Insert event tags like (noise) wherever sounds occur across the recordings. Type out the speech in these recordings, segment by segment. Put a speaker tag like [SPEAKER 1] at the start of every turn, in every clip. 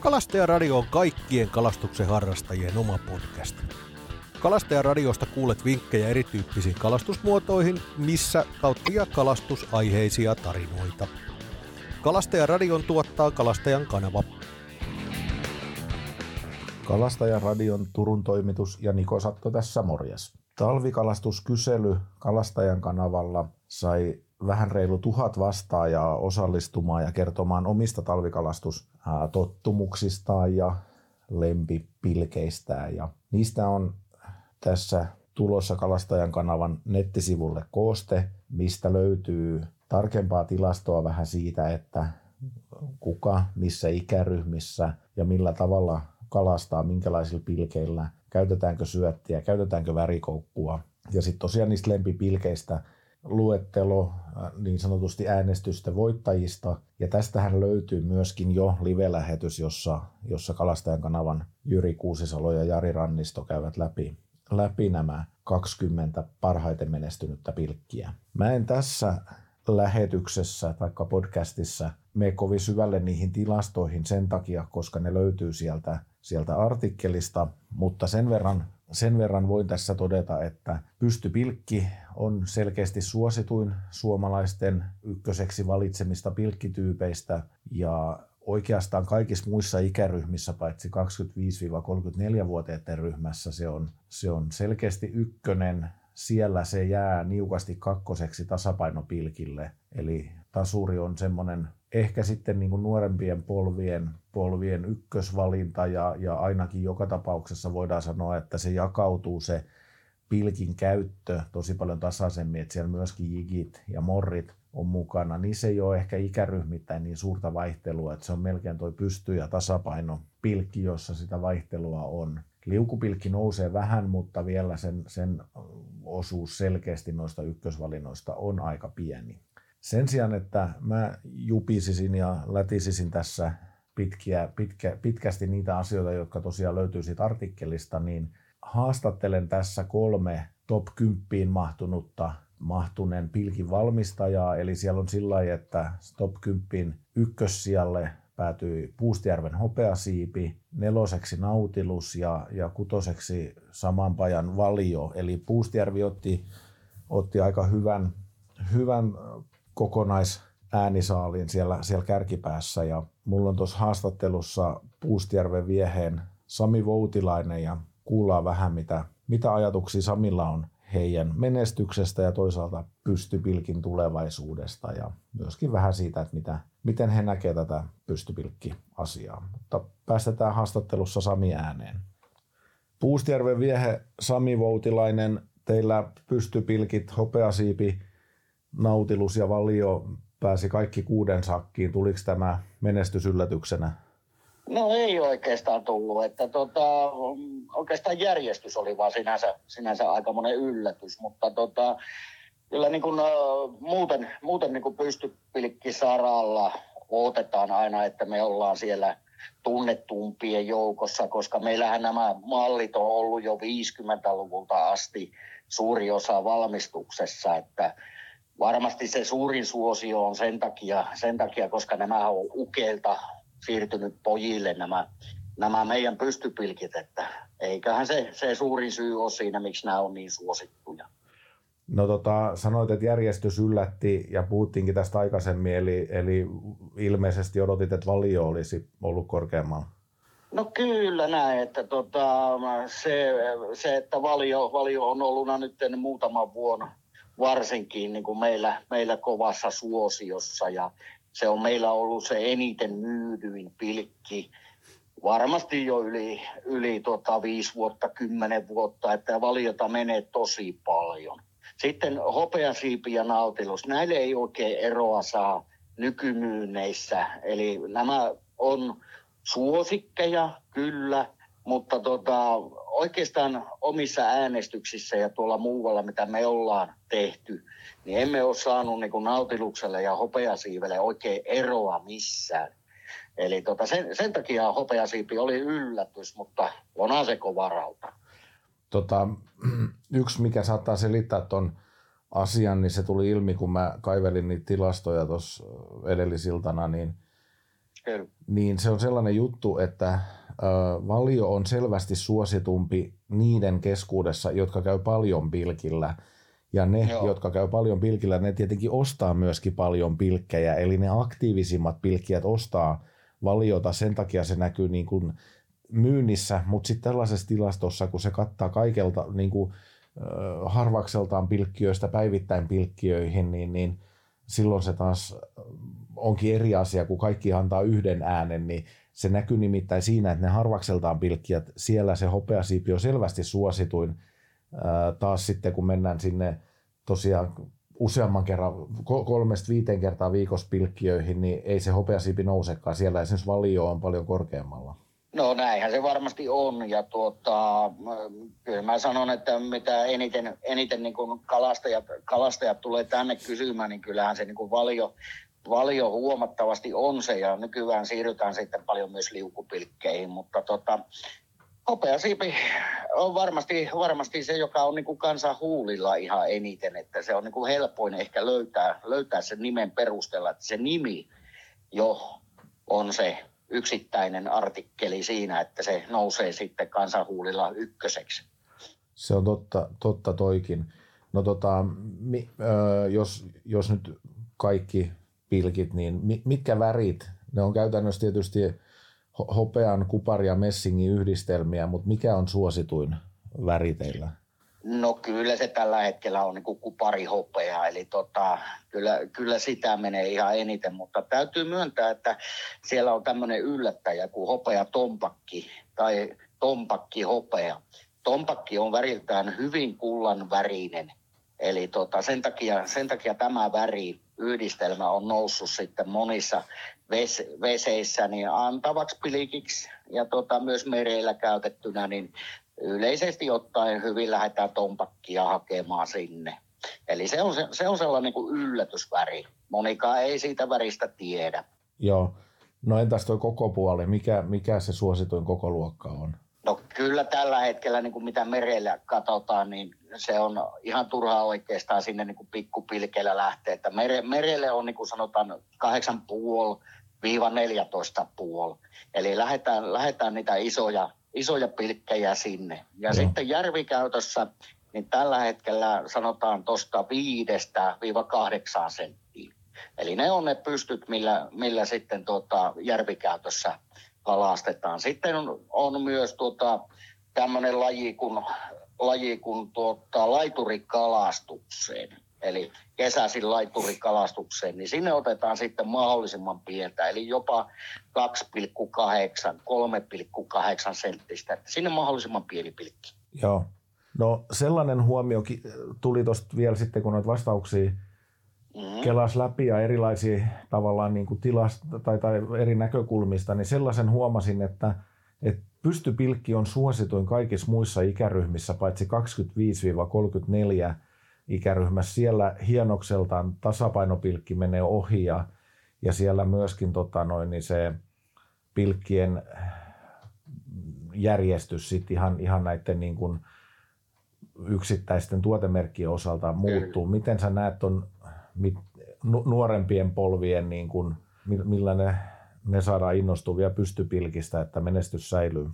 [SPEAKER 1] Kalastajaradio on kaikkien kalastuksen harrastajien oma podcast. Kalastajaradiosta kuulet vinkkejä erityyppisiin kalastusmuotoihin, missä kautta ja kalastusaiheisia tarinoita. Kalastajaradion tuottaa Kalastajan kanava.
[SPEAKER 2] Kalastajaradion Turun toimitus ja Niko Satto tässä morjes. Talvikalastuskysely Kalastajan kanavalla sai vähän reilu tuhat vastaajaa osallistumaan ja kertomaan omista talvikalastustottumuksistaan ja lempipilkeistään. Ja niistä on tässä tulossa Kalastajan kanavan nettisivulle kooste, mistä löytyy tarkempaa tilastoa vähän siitä, että kuka, missä ikäryhmissä ja millä tavalla kalastaa, minkälaisilla pilkeillä, käytetäänkö syöttiä, käytetäänkö värikoukkua. Ja sitten tosiaan niistä lempipilkeistä luettelo äh, niin sanotusti äänestysten voittajista. Ja tästähän löytyy myöskin jo live-lähetys, jossa, jossa Kalastajan kanavan Jyri Kuusisalo ja Jari Rannisto käyvät läpi, läpi nämä 20 parhaiten menestynyttä pilkkiä. Mä en tässä lähetyksessä tai podcastissa mene kovin syvälle niihin tilastoihin sen takia, koska ne löytyy sieltä, sieltä artikkelista, mutta sen verran sen verran voin tässä todeta, että pystypilkki on selkeästi suosituin suomalaisten ykköseksi valitsemista pilkkityypeistä ja oikeastaan kaikissa muissa ikäryhmissä, paitsi 25-34-vuotiaiden ryhmässä, se on, se on selkeästi ykkönen. Siellä se jää niukasti kakkoseksi tasapainopilkille. Eli tasuri on semmoinen ehkä sitten niin kuin nuorempien polvien, polvien ykkösvalinta ja, ja ainakin joka tapauksessa voidaan sanoa, että se jakautuu se pilkin käyttö tosi paljon tasaisemmin, että siellä myöskin jigit ja morrit on mukana, niin se ei ole ehkä ikäryhmittäin niin suurta vaihtelua, että se on melkein toi pysty- ja tasapaino pilkki, jossa sitä vaihtelua on. Liukupilkki nousee vähän, mutta vielä sen, sen osuus selkeästi noista ykkösvalinnoista on aika pieni. Sen sijaan, että mä jupisisin ja lätisisin tässä pitkiä, pitkä, pitkästi niitä asioita, jotka tosiaan löytyy siitä artikkelista, niin haastattelen tässä kolme top 10 mahtunutta mahtuneen pilkin valmistajaa. Eli siellä on sillä lailla, että top 10 ykkössijalle päätyi Puustijärven hopeasiipi, neloseksi Nautilus ja, ja kutoseksi saman pajan Valio. Eli Puustijärvi otti, otti aika hyvän, hyvän kokonaisäänisaaliin siellä, siellä kärkipäässä. Ja mulla on tuossa haastattelussa Puustjärven vieheen Sami Voutilainen ja kuullaan vähän, mitä, mitä ajatuksia Samilla on heidän menestyksestä ja toisaalta pystypilkin tulevaisuudesta ja myöskin vähän siitä, että mitä, miten he näkevät tätä pystypilkki-asiaa. Mutta päästetään haastattelussa Sami ääneen. Puustjärven viehe Sami Voutilainen, teillä pystypilkit, hopeasiipi, Nautilus ja Valio pääsi kaikki kuuden sakkiin. Tuliko tämä menestys yllätyksenä?
[SPEAKER 3] No ei oikeastaan tullut. Että tota, oikeastaan järjestys oli vaan sinänsä, sinänsä aika monen yllätys, mutta tota, kyllä niin kuin, muuten, muuten niin kuin pystypilkkisaralla odotetaan aina, että me ollaan siellä tunnettumpien joukossa, koska meillähän nämä mallit on ollut jo 50-luvulta asti suuri osa valmistuksessa, että varmasti se suurin suosio on sen takia, sen takia koska nämä on ukeilta siirtynyt pojille nämä, nämä meidän pystypilkit, että eiköhän se, se suurin syy ole siinä, miksi nämä on niin suosittuja.
[SPEAKER 2] No tota, sanoit, että järjestys yllätti ja puhuttiinkin tästä aikaisemmin, eli, eli ilmeisesti odotit, että valio olisi ollut korkeammalla.
[SPEAKER 3] No kyllä näin, että tota, se, se, että valio, valio on ollut nyt muutama vuonna varsinkin niin kuin meillä, meillä kovassa suosiossa ja se on meillä ollut se eniten myydyin pilkki varmasti jo yli, yli tota viisi vuotta, kymmenen vuotta, että valiota menee tosi paljon. Sitten hopeasiipi ja nautilus, näille ei oikein eroa saa nykymyynneissä. Eli nämä on suosikkeja, kyllä, mutta tota, oikeastaan omissa äänestyksissä ja tuolla muualla, mitä me ollaan tehty, niin emme ole saanut niin nautilukselle ja hopeasiivelle oikein eroa missään. Eli tota, sen, sen takia hopeasiipi oli yllätys, mutta onhan se kovaralta.
[SPEAKER 2] Tota, (clears throat) yksi, mikä saattaa selittää tuon asian, niin se tuli ilmi, kun mä kaivelin niitä tilastoja tuossa edellisiltana, niin
[SPEAKER 3] Kyllä.
[SPEAKER 2] niin se on sellainen juttu, että valio on selvästi suositumpi niiden keskuudessa, jotka käy paljon pilkillä. Ja ne, Joo. jotka käy paljon pilkillä, ne tietenkin ostaa myöskin paljon pilkkejä. Eli ne aktiivisimmat pilkkijät ostaa valiota, sen takia se näkyy niin kuin myynnissä, mutta sitten tällaisessa tilastossa, kun se kattaa kaikelta niin kuin, harvakseltaan pilkkiöistä päivittäin pilkkiöihin, niin, niin silloin se taas onkin eri asia, kun kaikki antaa yhden äänen, niin se näkyy nimittäin siinä, että ne harvakseltaan pilkkijät, siellä se hopeasiipi on selvästi suosituin. taas sitten kun mennään sinne tosiaan useamman kerran, kolmesta viiteen kertaa viikossa pilkkiöihin, niin ei se hopeasiipi nousekaan. Siellä esimerkiksi valio on paljon korkeammalla.
[SPEAKER 3] No näinhän se varmasti on ja tuota, kyllä mä sanon, että mitä eniten, eniten niin kuin kalastajat, kalastajat tulee tänne kysymään, niin kyllähän se niin kuin valio, valio huomattavasti on se ja nykyään siirrytään sitten paljon myös liukupilkkeihin, mutta tota, siipi on varmasti, varmasti se, joka on niin kansan huulilla ihan eniten, että se on niin kuin helpoin ehkä löytää, löytää sen nimen perusteella, että se nimi jo on se yksittäinen artikkeli siinä, että se nousee sitten kansanhuulilla ykköseksi.
[SPEAKER 2] Se on totta, totta toikin. No tota, mi, ö, jos, jos nyt kaikki pilkit, niin mitkä värit, ne on käytännössä tietysti hopean, kupari ja messingin yhdistelmiä, mutta mikä on suosituin väri teillä?
[SPEAKER 3] No kyllä se tällä hetkellä on niin kuparihopea, eli tota, kyllä, kyllä sitä menee ihan eniten, mutta täytyy myöntää, että siellä on tämmöinen yllättäjä kuin hopea tompakki tai tompakki hopea. Tompakki on väriltään hyvin kullan värinen, eli tota, sen, takia, sen takia tämä väri yhdistelmä on noussut sitten monissa ves, veseissä niin antavaksi pilikiksi ja tota, myös mereillä käytettynä, niin yleisesti ottaen hyvin lähdetään tompakkia hakemaan sinne. Eli se on, se, se on sellainen kuin yllätysväri. Monikaan ei siitä väristä tiedä.
[SPEAKER 2] Joo. No entäs tuo koko puoli? Mikä, mikä se suosituin koko luokka on?
[SPEAKER 3] Kyllä tällä hetkellä, niin kuin mitä merellä katsotaan, niin se on ihan turhaa oikeastaan sinne niin kuin pikkupilkeillä lähteä. Että mere, merelle on niin kuin sanotaan 8,5-14,5. Eli lähdetään, lähdetään niitä isoja isoja pilkkejä sinne. Ja no. sitten järvikäytössä, niin tällä hetkellä sanotaan tuosta viidestä viiva kahdeksaan senttiä. Eli ne on ne pystyt, millä, millä sitten tuota, järvikäytössä kalastetaan. Sitten on, on myös tuota, tämmöinen laji kuin, laji kuin tuota, laiturikalastukseen eli kesäisin laiturikalastukseen, niin sinne otetaan sitten mahdollisimman pientä, eli jopa 2,8, 3,8 senttistä, sinne mahdollisimman pieni pilkki.
[SPEAKER 2] Joo. No sellainen huomio tuli tuosta vielä sitten, kun noita vastauksia mm-hmm. kelas läpi ja erilaisia tavallaan niin kuin tilasta tai, tai eri näkökulmista, niin sellaisen huomasin, että, että pystypilkki on suosituin kaikissa muissa ikäryhmissä, paitsi 25-34 ikäryhmässä. Siellä hienokseltaan tasapainopilkki menee ohi ja, ja siellä myöskin tota noin, niin se pilkkien järjestys sit ihan, ihan näiden niin kuin yksittäisten tuotemerkkien osalta muuttuu. Miten sä näet ton nuorempien polvien, niin kuin, millä ne, ne saadaan innostuvia pystypilkistä, että menestys säilyy?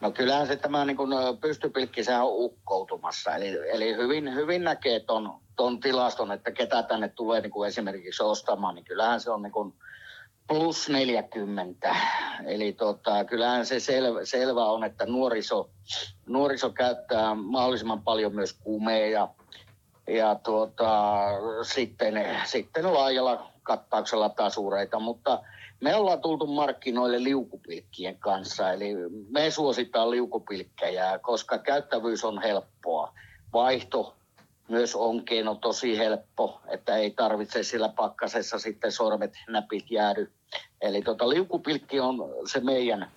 [SPEAKER 3] No kyllähän se tämä niin pystypilkki, on ukkoutumassa. Eli, eli hyvin, hyvin näkee ton, ton tilaston, että ketä tänne tulee niin kuin esimerkiksi ostamaan, niin kyllähän se on niin kuin plus 40. Eli tota, kyllähän se selvä, selvä on, että nuoriso, nuoriso käyttää mahdollisimman paljon myös kumeja ja tuota, sitten, sitten laajalla kattauksella tasureita, mutta me ollaan tultu markkinoille liukupilkkien kanssa, eli me suositaan liukupilkkejä, koska käyttävyys on helppoa. Vaihto myös on tosi helppo, että ei tarvitse sillä pakkasessa sitten sormet, näpit jäädy. Eli tota, liukupilkki on se meidän,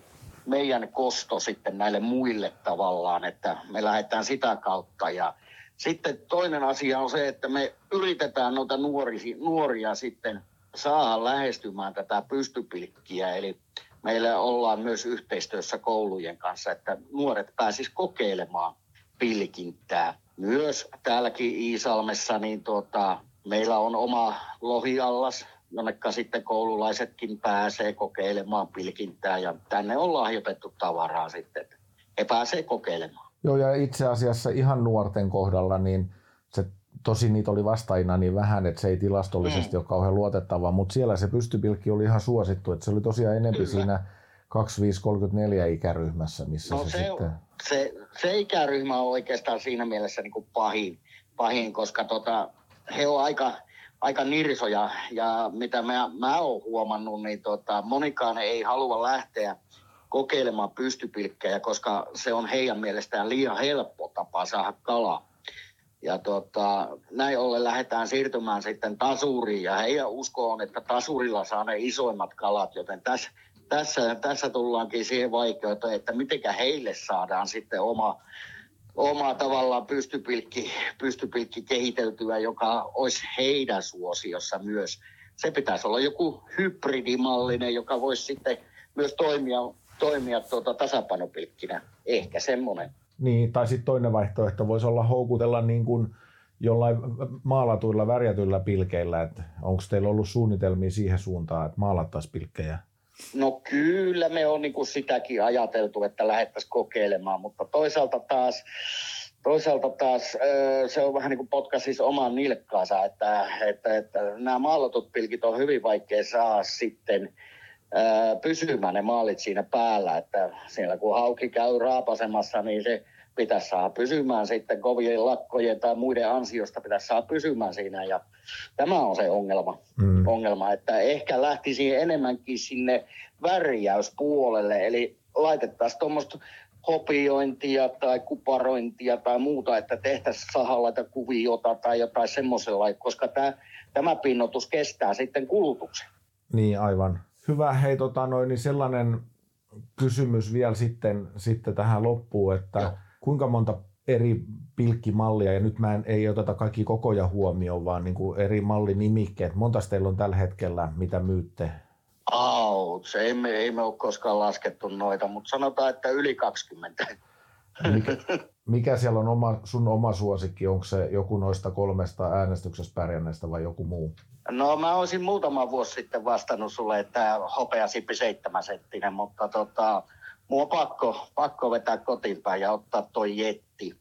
[SPEAKER 3] meidän kosto sitten näille muille tavallaan, että me lähdetään sitä kautta. Ja sitten toinen asia on se, että me yritetään noita nuoria, nuoria sitten saada lähestymään tätä pystypilkkiä. Eli meillä ollaan myös yhteistyössä koulujen kanssa, että nuoret pääsis kokeilemaan pilkintää. Myös täälläkin Iisalmessa niin tuota, meillä on oma lohiallas, jonnekka sitten koululaisetkin pääsee kokeilemaan pilkintää ja tänne on lahjoitettu tavaraa sitten, he pääsee kokeilemaan.
[SPEAKER 2] Joo ja itse asiassa ihan nuorten kohdalla niin se Tosi niitä oli vastaina niin vähän, että se ei tilastollisesti mm. ole kauhean luotettava, mutta siellä se pystypilkki oli ihan suosittu, että se oli tosiaan enempi siinä 25-34 ikäryhmässä, missä no se, se sitten...
[SPEAKER 3] Se, se ikäryhmä on oikeastaan siinä mielessä niin kuin pahin, pahin, koska tota, he on aika, aika nirsoja ja mitä mä, mä oon huomannut, niin tota, monikaan ei halua lähteä kokeilemaan pystypilkkejä, koska se on heidän mielestään liian helppo tapa saada kalaa. Ja tota, näin ollen lähdetään siirtymään sitten tasuriin ja heidän usko on, että tasurilla saa ne isoimmat kalat, joten tässä, tässä, tässä tullaankin siihen vaikeuteen, että miten heille saadaan sitten oma, oma tavallaan pystypilkki, pystypilkki kehiteltyä, joka olisi heidän suosiossa myös. Se pitäisi olla joku hybridimallinen, joka voisi sitten myös toimia, toimia tuota tasapainopilkkinä. Ehkä semmoinen.
[SPEAKER 2] Niin, tai sitten toinen vaihtoehto voisi olla houkutella niin kuin jollain maalatuilla, värjätyillä pilkeillä. Että onko teillä ollut suunnitelmia siihen suuntaan, että maalattaisiin pilkkejä?
[SPEAKER 3] No kyllä me on niin kuin sitäkin ajateltu, että lähdettäisiin kokeilemaan, mutta toisaalta taas, toisaalta taas se on vähän niin kuin potkasis oman nilkkaansa, että, että, että nämä maalatut pilkit on hyvin vaikea saa sitten pysymään ne maalit siinä päällä, että siellä kun hauki käy raapasemassa, niin se pitäisi saada pysymään sitten kovien lakkojen tai muiden ansiosta pitäisi saada pysymään siinä ja tämä on se ongelma, mm. ongelma että ehkä lähtisi enemmänkin sinne värjäyspuolelle, eli laitettaisiin tuommoista hopiointia tai kuparointia tai muuta, että tehtäisiin sahalla tai kuviota tai jotain semmoisella, koska tämä, tämä pinnotus kestää sitten kulutuksen.
[SPEAKER 2] Niin, aivan. Hyvä, hei tota noin, niin sellainen kysymys vielä sitten, sitten tähän loppuun, että Joo. kuinka monta eri pilkkimallia, ja nyt mä en, ei oteta kaikki kokoja huomioon, vaan niin kuin eri mallinimikkeet. Monta teillä on tällä hetkellä, mitä myytte?
[SPEAKER 3] Auts, ei me, ei me ole koskaan laskettu noita, mutta sanotaan, että yli 20.
[SPEAKER 2] Mikä, (laughs) mikä siellä on oma, sun oma suosikki? Onko se joku noista kolmesta äänestyksessä pärjänneestä vai joku muu?
[SPEAKER 3] No mä olisin muutama vuosi sitten vastannut sulle, että hopea sippi seitsemän mutta tota, mua pakko, pakko vetää kotiinpäin ja ottaa toi jetti.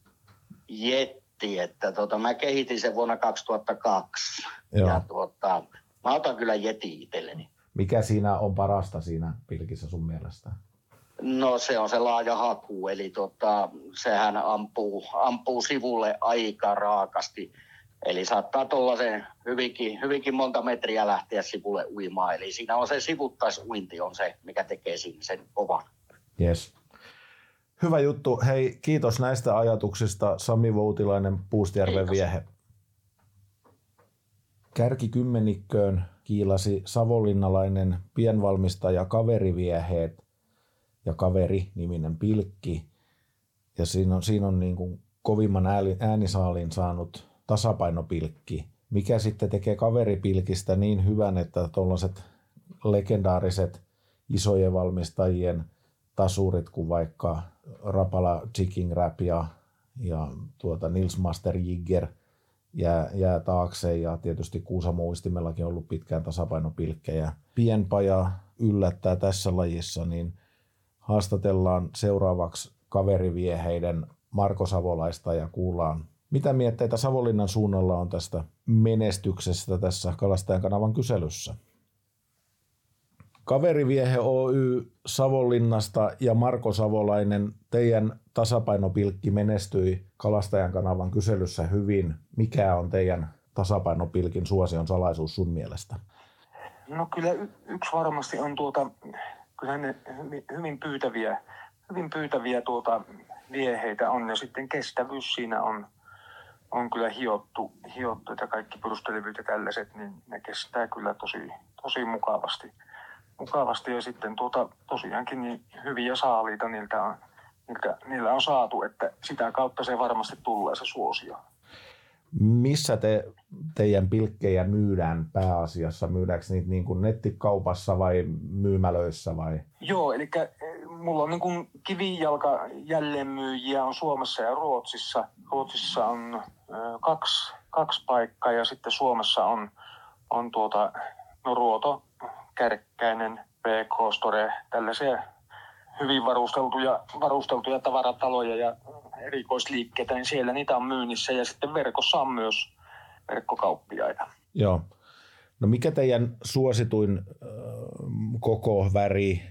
[SPEAKER 3] Jetti, että tota, mä kehitin sen vuonna 2002. Joo. Ja tota, mä otan kyllä jeti itselleni.
[SPEAKER 2] Mikä siinä on parasta siinä pilkissä sun mielestä?
[SPEAKER 3] No se on se laaja haku, eli tota, sehän ampuu, ampuu sivulle aika raakasti Eli saattaa tuollaisen hyvinkin, hyvinkin monta metriä lähteä sivulle uimaan. Eli siinä on se sivuttaisuinti on se, mikä tekee siinä sen kovan.
[SPEAKER 2] Yes. Hyvä juttu. Hei, kiitos näistä ajatuksista Sami Voutilainen, Puustjärven viehe. Kärkikymmenikköön kiilasi savonlinnalainen pienvalmistaja Kaverivieheet ja Kaveri-niminen pilkki. Ja siinä on, siinä on niin kuin kovimman äänisaalin saanut tasapainopilkki, mikä sitten tekee kaveripilkistä niin hyvän, että tuollaiset legendaariset isojen valmistajien tasurit kuin vaikka Rapala Chicken Rap ja, ja tuota Nils Master Jigger jää, jää taakse ja tietysti Kuusamo uistimellakin on ollut pitkään tasapainopilkkejä. Pienpaja yllättää tässä lajissa, niin haastatellaan seuraavaksi kaverivieheiden Marko Savolaista ja kuullaan mitä mietteitä Savonlinnan suunnalla on tästä menestyksestä tässä Kalastajan kanavan kyselyssä? Kaveriviehe Oy Savonlinnasta ja Marko Savolainen, teidän tasapainopilkki menestyi Kalastajan kanavan kyselyssä hyvin. Mikä on teidän tasapainopilkin suosion salaisuus sun mielestä?
[SPEAKER 4] No kyllä y- yksi varmasti on tuota, kyllä ne hyvin pyytäviä, hyvin pyytäviä tuota vieheitä on ja sitten kestävyys siinä on, on kyllä hiottu, hiottu että kaikki perustelevyt ja tällaiset, niin ne kestää kyllä tosi, tosi mukavasti. mukavasti. Ja sitten tuota, tosiaankin niin hyviä saaliita niiltä on, niiltä, niillä on saatu, että sitä kautta se varmasti tulee se suosio.
[SPEAKER 2] Missä te, teidän pilkkejä myydään pääasiassa? Myydäänkö niitä niin kuin nettikaupassa vai myymälöissä? Vai?
[SPEAKER 4] Joo, eli mulla on niin kuin kivijalka jälleenmyyjiä on Suomessa ja Ruotsissa. Ruotsissa on kaksi, kaksi paikkaa ja sitten Suomessa on, on tuota no Ruoto, Kärkkäinen, PK Store, tällaisia hyvin varusteltuja, varusteltuja tavarataloja ja erikoisliikkeitä, niin siellä niitä on myynnissä ja sitten verkossa on myös verkkokauppiaita.
[SPEAKER 2] Joo. No mikä teidän suosituin äh, koko, väri,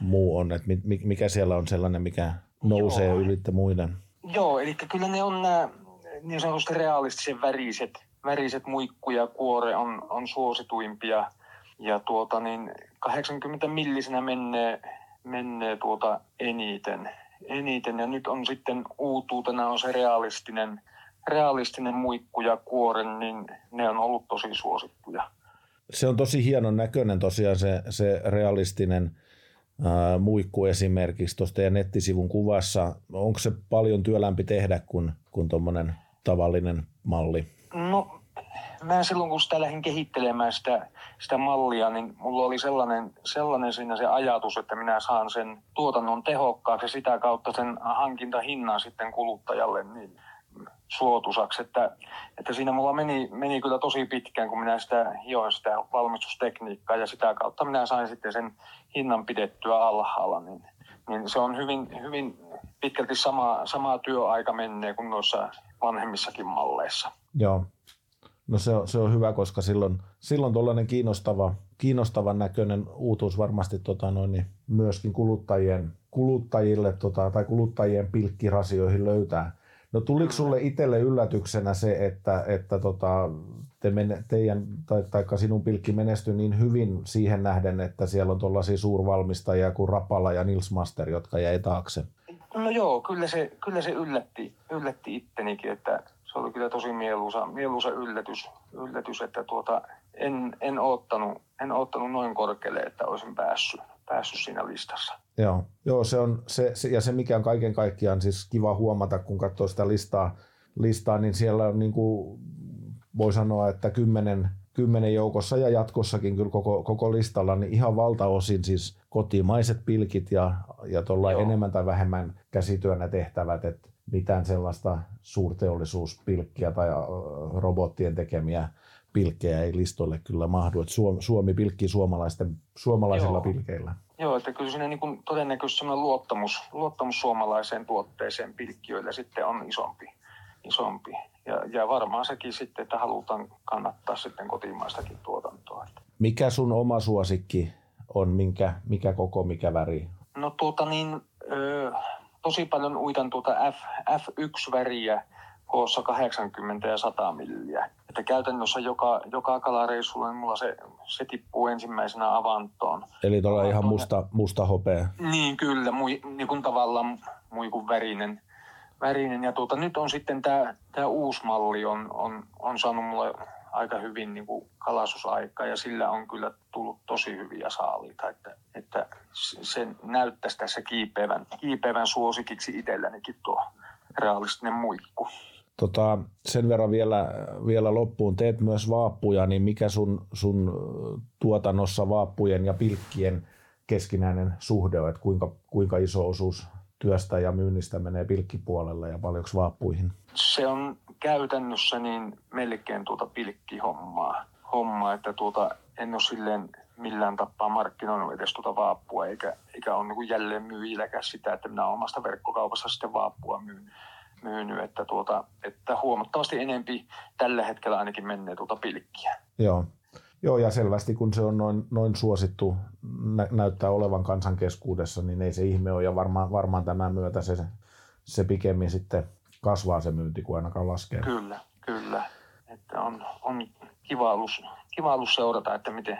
[SPEAKER 2] muu on, että mikä siellä on sellainen, mikä nousee Joo. ylittä muiden?
[SPEAKER 4] Joo, eli kyllä ne on nämä niin sanotusti realistisen väriset, väriset muikku ja kuore on, on suosituimpia. Ja tuota, niin 80 millisenä menee, menee tuota eniten, eniten. Ja nyt on sitten uutuutena on se realistinen, realistinen muikku ja kuoren, niin ne on ollut tosi suosittuja.
[SPEAKER 2] Se on tosi hienon näköinen tosiaan se, se realistinen ää, muikku esimerkiksi tuosta teidän nettisivun kuvassa. Onko se paljon työlämpi tehdä kuin, kuin tuommoinen tavallinen malli?
[SPEAKER 4] No mä silloin kun sitä lähdin kehittelemään sitä, sitä mallia, niin mulla oli sellainen, sellainen siinä se ajatus, että minä saan sen tuotannon tehokkaaksi ja sitä kautta sen hankintahinnan sitten kuluttajalle niin suotusaksi. Että, että siinä mulla meni, meni kyllä tosi pitkään, kun minä sitä hioin sitä valmistustekniikkaa ja sitä kautta minä sain sitten sen hinnan pidettyä alhaalla. Niin, niin se on hyvin, hyvin pitkälti sama, sama työaika menee kuin noissa vanhemmissakin malleissa.
[SPEAKER 2] Joo, No se on, se on hyvä, koska silloin, silloin tuollainen kiinnostava, kiinnostavan näköinen uutuus varmasti tota noin, niin myöskin kuluttajien, kuluttajille tota, tai kuluttajien pilkkirasioihin löytää. No tuliko sulle itselle yllätyksenä se, että, että tota, te mene, teidän tai, tai sinun pilkki menestyi niin hyvin siihen nähden, että siellä on tuollaisia suurvalmistajia kuin Rapala ja Nils Master, jotka jäi taakse?
[SPEAKER 4] No joo, kyllä se, kyllä se yllätti, yllätti ittenikin, että se oli kyllä tosi mieluisa, mieluisa yllätys, yllätys että tuota, en, en, oottanut, en oottanut noin korkealle, että olisin päässyt, päässyt siinä listassa.
[SPEAKER 2] Joo, Joo se on se, se, ja se mikä on kaiken kaikkiaan siis kiva huomata, kun katsoo sitä listaa, listaa niin siellä on niin kuin, voi sanoa, että kymmenen, kymmenen joukossa ja jatkossakin kyllä koko, koko listalla, niin ihan valtaosin siis kotimaiset pilkit ja, ja enemmän tai vähemmän käsityönä tehtävät, että mitään sellaista suurteollisuuspilkkiä tai robottien tekemiä pilkkejä ei listoille kyllä mahdu. Että Suomi pilkkii suomalaisten, suomalaisilla Joo. pilkeillä.
[SPEAKER 4] Joo, että kyllä siinä niin todennäköisesti luottamus, luottamus suomalaiseen tuotteeseen pilkkiöillä sitten on isompi. isompi. Ja, ja varmaan sekin sitten, että halutaan kannattaa sitten kotimaistakin tuotantoa.
[SPEAKER 2] Mikä sun oma suosikki on, minkä, mikä koko, mikä väri?
[SPEAKER 4] No tuota niin, öö, tosi paljon uitan tuota F, F1-väriä koossa 80 ja 100 milliä. Että käytännössä joka, joka kalareissulla niin mulla se, se tippuu ensimmäisenä avantoon.
[SPEAKER 2] Eli tuolla ihan musta, musta hopea.
[SPEAKER 4] Niin kyllä, mui, niin kuin tavallaan muikun värinen. värinen. Ja tuota, nyt on sitten tämä uusi malli on, on, on saanut mulle aika hyvin niin kuin kalastusaikaa ja sillä on kyllä tullut tosi hyviä saaliita. Että, että se näyttäisi tässä kiipeävän, kiipeävän suosikiksi itsellänikin tuo realistinen muikku.
[SPEAKER 2] Tota, sen verran vielä, vielä loppuun, teet myös vaappuja, niin mikä sun, sun tuotannossa vaappujen ja pilkkien keskinäinen suhde on, että kuinka, kuinka iso osuus työstä ja myynnistä menee pilkkipuolelle ja paljonko vaappuihin?
[SPEAKER 4] Se on käytännössä niin melkein tuota pilkkihommaa, hommaa, että tuota, en ole silleen millään tapaa markkinoinut edes tuota vaappua, eikä, eikä ole niin jälleen myyjilläkään sitä, että minä omasta verkkokaupassa sitten vaappua myyn, myynyt, että, tuota, että huomattavasti enempi tällä hetkellä ainakin menee tuota pilkkiä.
[SPEAKER 2] Joo. Joo, ja selvästi kun se on noin, noin suosittu, nä- näyttää olevan kansan keskuudessa, niin ei se ihme ole, ja varmaan, varmaan tämän myötä se, se pikemmin sitten kasvaa se myynti, kuin ainakaan laskee.
[SPEAKER 4] Kyllä, kyllä. Että on, on kiva, ollut, kiva ollut seurata, että miten,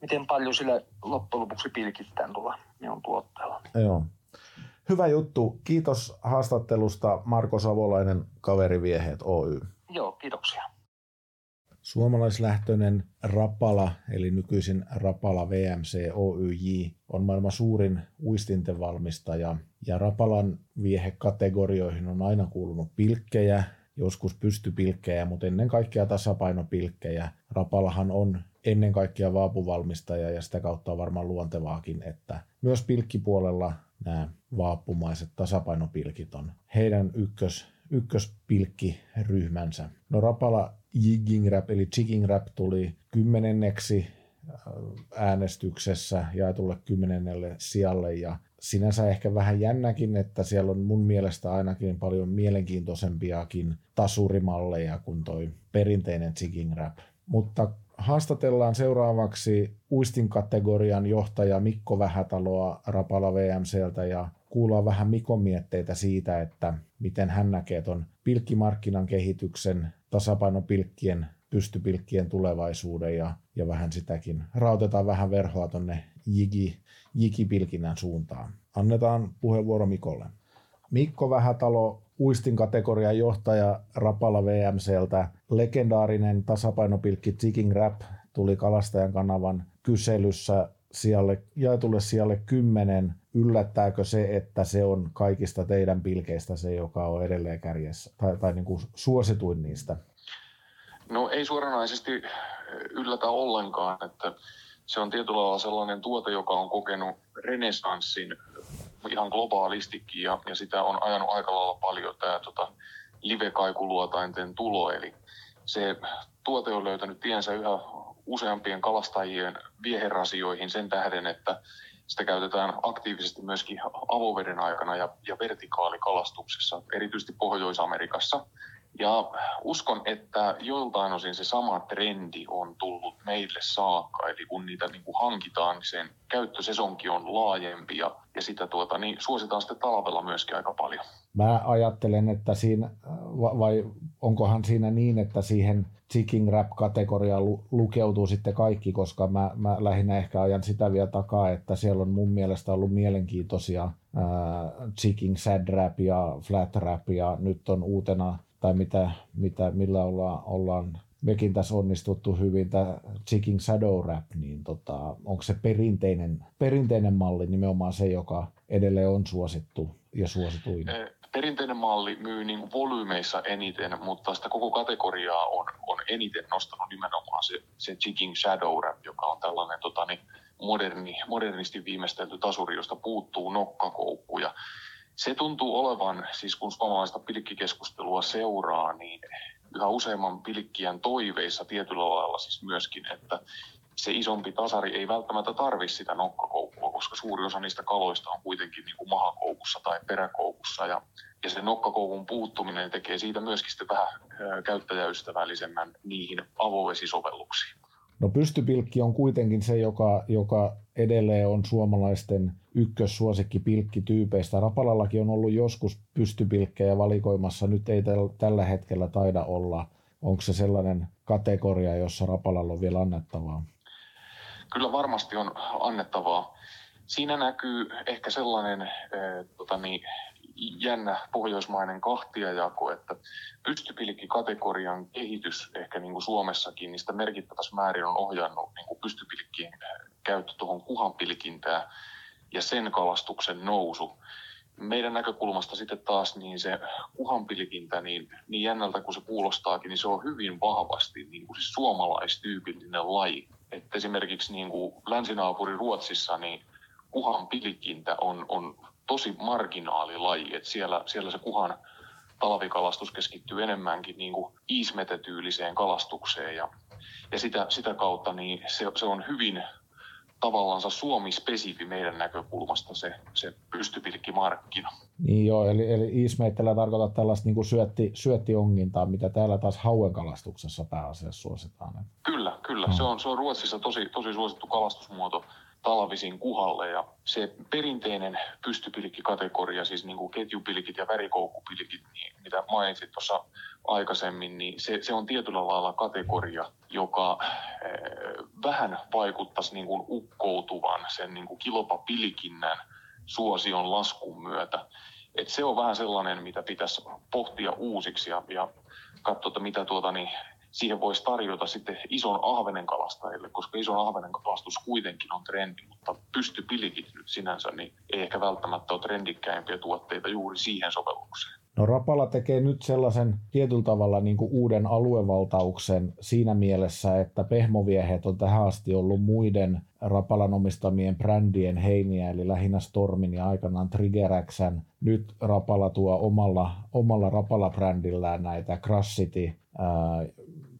[SPEAKER 4] miten paljon sillä loppujen lopuksi pilkittää tuolla minun tuotteella.
[SPEAKER 2] Joo. Hyvä juttu. Kiitos haastattelusta Marko Savolainen, Kaverivieheet Oy.
[SPEAKER 4] Joo, kiitoksia.
[SPEAKER 2] Suomalaislähtöinen Rapala, eli nykyisin Rapala VMC Oyj, on maailman suurin uistinten ja Rapalan viehekategorioihin on aina kuulunut pilkkejä, joskus pystypilkkejä, mutta ennen kaikkea tasapainopilkkejä. Rapalahan on ennen kaikkea vaapuvalmistaja ja sitä kautta on varmaan luontevaakin, että myös pilkkipuolella nämä vaappumaiset tasapainopilkit on heidän ykkös, ykköspilkkiryhmänsä. No Rapala Jigging Rap eli Chigging Rap tuli kymmenenneksi äänestyksessä jaetulle kymmenennelle sijalle ja sinänsä ehkä vähän jännäkin, että siellä on mun mielestä ainakin paljon mielenkiintoisempiakin tasurimalleja kuin toi perinteinen jigging rap. Mutta haastatellaan seuraavaksi uistin kategorian johtaja Mikko Vähätaloa Rapala VMCltä ja kuullaan vähän Mikon mietteitä siitä, että miten hän näkee ton pilkkimarkkinan kehityksen, tasapainopilkkien, pystypilkkien tulevaisuuden ja, ja vähän sitäkin. Rautetaan vähän verhoa tonne jigi, jigipilkinnän suuntaan. Annetaan puheenvuoro Mikolle. Mikko Vähätalo, uistin kategorian johtaja Rapala VMCltä. Legendaarinen tasapainopilkki Jigging Rap tuli Kalastajan kanavan kyselyssä sijalle, jaetulle sijalle 10. Yllättääkö se, että se on kaikista teidän pilkeistä se, joka on edelleen kärjessä, tai, tai niin kuin suosituin niistä?
[SPEAKER 5] No ei suoranaisesti yllätä ollenkaan, että se on tietyllä lailla sellainen tuote, joka on kokenut renesanssin ihan globaalistikin ja, ja sitä on ajanut aika lailla paljon tämä tota, live-kaikuluotainten tulo. Eli se tuote on löytänyt tiensä yhä useampien kalastajien vieherasioihin sen tähden, että sitä käytetään aktiivisesti myöskin avoveden aikana ja, ja vertikaalikalastuksessa, erityisesti Pohjois-Amerikassa. Ja uskon, että joiltain osin se sama trendi on tullut meille saakka, eli kun niitä niin kuin hankitaan, niin sen käyttösesonki on laajempi ja, ja sitä tuota, niin suositaan sitten talvella myöskin aika paljon.
[SPEAKER 2] Mä ajattelen, että siinä, vai onkohan siinä niin, että siihen Chicken Rap-kategoriaan lukeutuu sitten kaikki, koska mä, mä lähinnä ehkä ajan sitä vielä takaa, että siellä on mun mielestä ollut mielenkiintoisia äh, Chicken Sad Rap ja Flat Rap ja nyt on uutena tai mitä, mitä, millä ollaan, ollaan mekin tässä onnistuttu hyvin, tämä Chicken Shadow Rap, niin tota, onko se perinteinen, perinteinen malli nimenomaan se, joka edelleen on suosittu ja suosituin?
[SPEAKER 5] Perinteinen malli myy niin volyymeissa eniten, mutta sitä koko kategoriaa on, on eniten nostanut nimenomaan se, se Chicken Shadow Rap, joka on tällainen tota, niin moderni, modernisti viimeistelty tasuri, josta puuttuu nokkakoukku. Ja se tuntuu olevan, siis kun suomalaista pilkkikeskustelua seuraa, niin yhä useamman pilkkiän toiveissa tietyllä lailla siis myöskin, että se isompi tasari ei välttämättä tarvi sitä nokkakoukkua, koska suuri osa niistä kaloista on kuitenkin niin kuin mahakoukussa tai peräkoukussa. Ja, ja se nokkakoukun puuttuminen tekee siitä myöskin sitten vähän käyttäjäystävällisemmän niihin avovesisovelluksiin.
[SPEAKER 2] No pystypilkki on kuitenkin se, joka, joka edelleen on suomalaisten ykkössuosikki pilkkityypeistä. Rapalallakin on ollut joskus pystypilkkejä valikoimassa, nyt ei tällä hetkellä taida olla. Onko se sellainen kategoria, jossa Rapalalla on vielä annettavaa?
[SPEAKER 5] Kyllä varmasti on annettavaa. Siinä näkyy ehkä sellainen äh, tota niin, jännä pohjoismainen kahtiajako, että pystypilkkikategorian kehitys ehkä niin kuin Suomessakin, niistä merkittävässä määrin on ohjannut niin kuin pystypilkkien käyttö tuohon kuhanpilkintään ja sen kalastuksen nousu. Meidän näkökulmasta sitten taas niin se kuhanpilkintä, niin, niin jännältä kuin se kuulostaakin, niin se on hyvin vahvasti niin kuin siis suomalaistyypillinen laji. Et esimerkiksi niin kuin länsinaapuri Ruotsissa, niin kuhanpilkintä on, on tosi marginaalilaji, että siellä, siellä se kuhan talvikalastus keskittyy enemmänkin niin kuin iismetetyyliseen kalastukseen ja, ja sitä, sitä kautta niin se, se on hyvin tavallaan Suomi-spesifi meidän näkökulmasta se, se pystypilkkimarkkina.
[SPEAKER 2] Niin joo, eli, eli iismeittelyä tarkoittaa tällaista niin kuin syötti, syöttiongintaa, mitä täällä taas hauenkalastuksessa pääasiassa suositaan.
[SPEAKER 5] Kyllä, kyllä. No. Se, on, se on Ruotsissa tosi, tosi suosittu kalastusmuoto talvisin kuhalle ja se perinteinen pystypilkkikategoria, siis niin kuin ketjupilkit ja värikoukkupilkit, niin mitä mainitsit tuossa aikaisemmin, niin se, se on tietyllä lailla kategoria, joka eh, vähän vaikuttaisi niin kuin ukkoutuvan sen niin kuin kilopapilkinnän suosion laskun myötä. Et se on vähän sellainen, mitä pitäisi pohtia uusiksi ja, ja katsoa, mitä tuota, niin siihen voisi tarjota sitten ison ahvenen kalastajille, koska ison ahvenen kalastus kuitenkin on trendi, mutta pystypilikit nyt sinänsä niin ei ehkä välttämättä ole trendikkäimpiä tuotteita juuri siihen sovellukseen.
[SPEAKER 2] No Rapala tekee nyt sellaisen tietyllä tavalla niin kuin uuden aluevaltauksen siinä mielessä, että pehmoviehet on tähän asti ollut muiden Rapalan omistamien brändien heiniä, eli lähinnä Stormin ja aikanaan Triggeraxän. Nyt Rapala tuo omalla, omalla Rapala-brändillään näitä Crash City,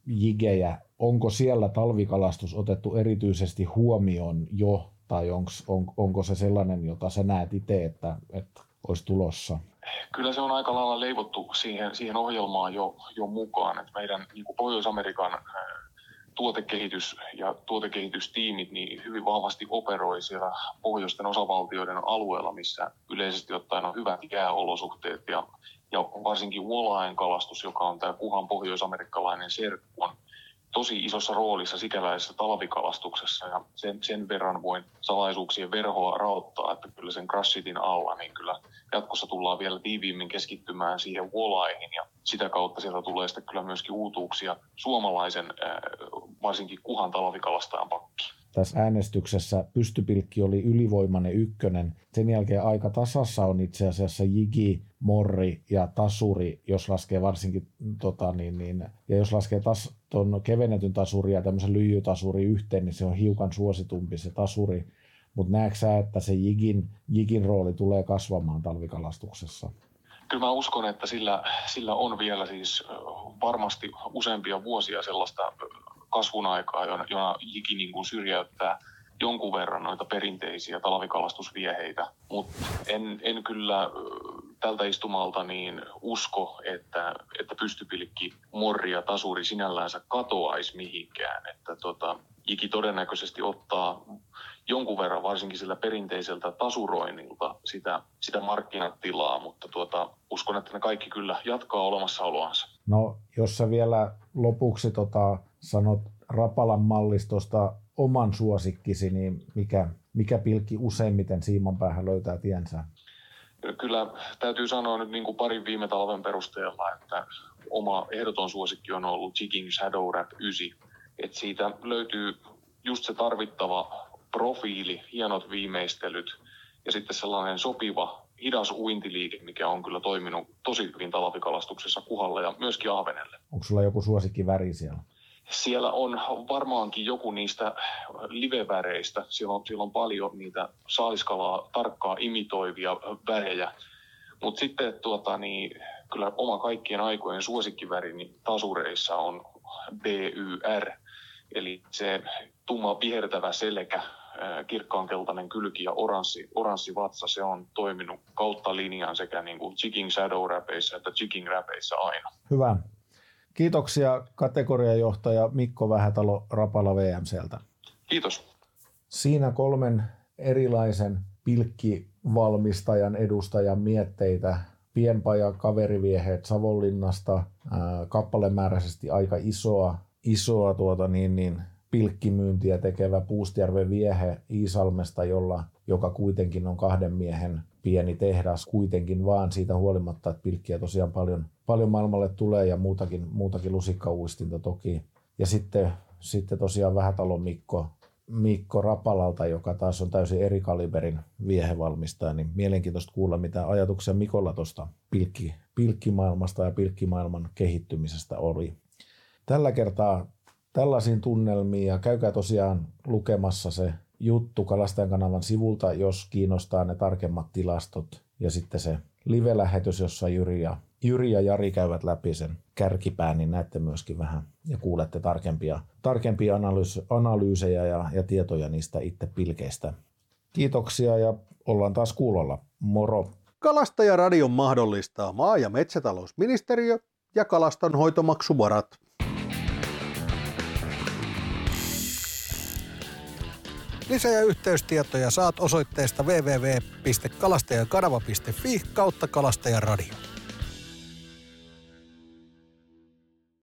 [SPEAKER 2] jigejä onko siellä talvikalastus otettu erityisesti huomioon jo, tai onks, on, onko se sellainen, jota sä näet itse, että, että olisi tulossa?
[SPEAKER 5] Kyllä se on aika lailla leivottu siihen, siihen ohjelmaan jo, jo mukaan, että meidän niin Pohjois-Amerikan äh, tuotekehitys ja tuotekehitystiimit niin hyvin vahvasti operoi siellä pohjoisten osavaltioiden alueella, missä yleisesti ottaen on hyvät jääolosuhteet ja, ja varsinkin walleye kalastus, joka on tämä kuhan pohjoisamerikkalainen serkku, on tosi isossa roolissa sikäläisessä talvikalastuksessa. Ja sen, sen verran voin salaisuuksien verhoa rauttaa, että kyllä sen Crashitin alla niin kyllä jatkossa tullaan vielä tiiviimmin keskittymään siihen wallaihin ja sitä kautta sieltä tulee sitten kyllä myöskin uutuuksia suomalaisen varsinkin kuhan talvikalastajan pakkiin
[SPEAKER 2] tässä äänestyksessä pystypilkki oli ylivoimainen ykkönen. Sen jälkeen aika tasassa on itse asiassa Jigi, Morri ja Tasuri, jos laskee varsinkin, tota, niin, niin, ja jos laskee tas, ton kevennetyn tasuri ja tämmöisen lyijytasuri yhteen, niin se on hiukan suositumpi se tasuri. Mutta näetkö sä, että se Jigin, Jigin rooli tulee kasvamaan talvikalastuksessa?
[SPEAKER 5] Kyllä mä uskon, että sillä, sillä on vielä siis varmasti useampia vuosia sellaista kasvun aikaa, jona, jona niin kuin syrjäyttää jonkun verran noita perinteisiä talvikalastusvieheitä, mutta en, en kyllä tältä istumalta niin usko, että, että pystypilkki, morri ja tasuri sinällänsä katoaisi mihinkään. Että tota, Jiki todennäköisesti ottaa jonkun verran, varsinkin sillä perinteiseltä tasuroinnilta, sitä, sitä markkinatilaa, mutta tuota, uskon, että ne kaikki kyllä jatkaa olemassaoloansa.
[SPEAKER 2] No, jos sä vielä lopuksi tota, sanot Rapalan mallistosta oman suosikkisi, niin mikä, mikä pilkki useimmiten siiman päähän löytää tiensä?
[SPEAKER 5] Kyllä täytyy sanoa nyt niin kuin parin viime talven perusteella, että oma ehdoton suosikki on ollut Jigging Shadow Rap 9. Et siitä löytyy just se tarvittava profiili, hienot viimeistelyt ja sitten sellainen sopiva hidas uintiliike, mikä on kyllä toiminut tosi hyvin talvikalastuksessa kuhalle ja myöskin ahvenelle.
[SPEAKER 2] Onko sulla joku suosikki väri siellä?
[SPEAKER 5] Siellä on varmaankin joku niistä liveväreistä. Siellä on, siellä on paljon niitä saaliskalaa tarkkaa imitoivia värejä. Mutta sitten tuota, niin, kyllä oma kaikkien aikojen suosikkiväri niin tasureissa on BYR, eli se tumma vihertävä selkä, kirkkaankeltainen kylki ja oranssi, oranssi vatsa, se on toiminut kautta linjan sekä niin kuin Jigging Shadow Rapeissa että Jigging Rapeissa aina.
[SPEAKER 2] Hyvä. Kiitoksia kategoriajohtaja Mikko Vähätalo Rapala VMCltä.
[SPEAKER 5] Kiitos.
[SPEAKER 2] Siinä kolmen erilaisen pilkkivalmistajan edustajan mietteitä. Pienpaja kaverivieheet Savonlinnasta, kappalemääräisesti aika isoa, isoa tuota niin, niin, pilkkimyyntiä tekevä Puustjärven viehe Iisalmesta, jolla, joka kuitenkin on kahden miehen pieni tehdas kuitenkin vaan siitä huolimatta, että pilkkiä tosiaan paljon, paljon maailmalle tulee ja muutakin, muutakin lusikkauistinta toki. Ja sitten, sitten tosiaan Vähätalon Mikko, Mikko Rapalalta, joka taas on täysin eri kaliberin viehevalmistaja, niin mielenkiintoista kuulla, mitä ajatuksia Mikolla tuosta pilkki, pilkkimaailmasta ja pilkkimaailman kehittymisestä oli. Tällä kertaa tällaisiin tunnelmiin ja käykää tosiaan lukemassa se juttu Kalastajan kanavan sivulta, jos kiinnostaa ne tarkemmat tilastot ja sitten se live-lähetys, jossa Jyri ja, Jyri ja Jari käyvät läpi sen kärkipään, niin näette myöskin vähän ja kuulette tarkempia, tarkempia analyys, analyysejä ja, ja tietoja niistä itse pilkeistä. Kiitoksia ja ollaan taas kuulolla. Moro!
[SPEAKER 1] Kalastajaradio mahdollistaa maa- ja metsätalousministeriö ja kalastonhoitomaksuvarat. Lisä- ja yhteystietoja saat osoitteesta www.kalastajakanava.fi kautta kalastajaradio.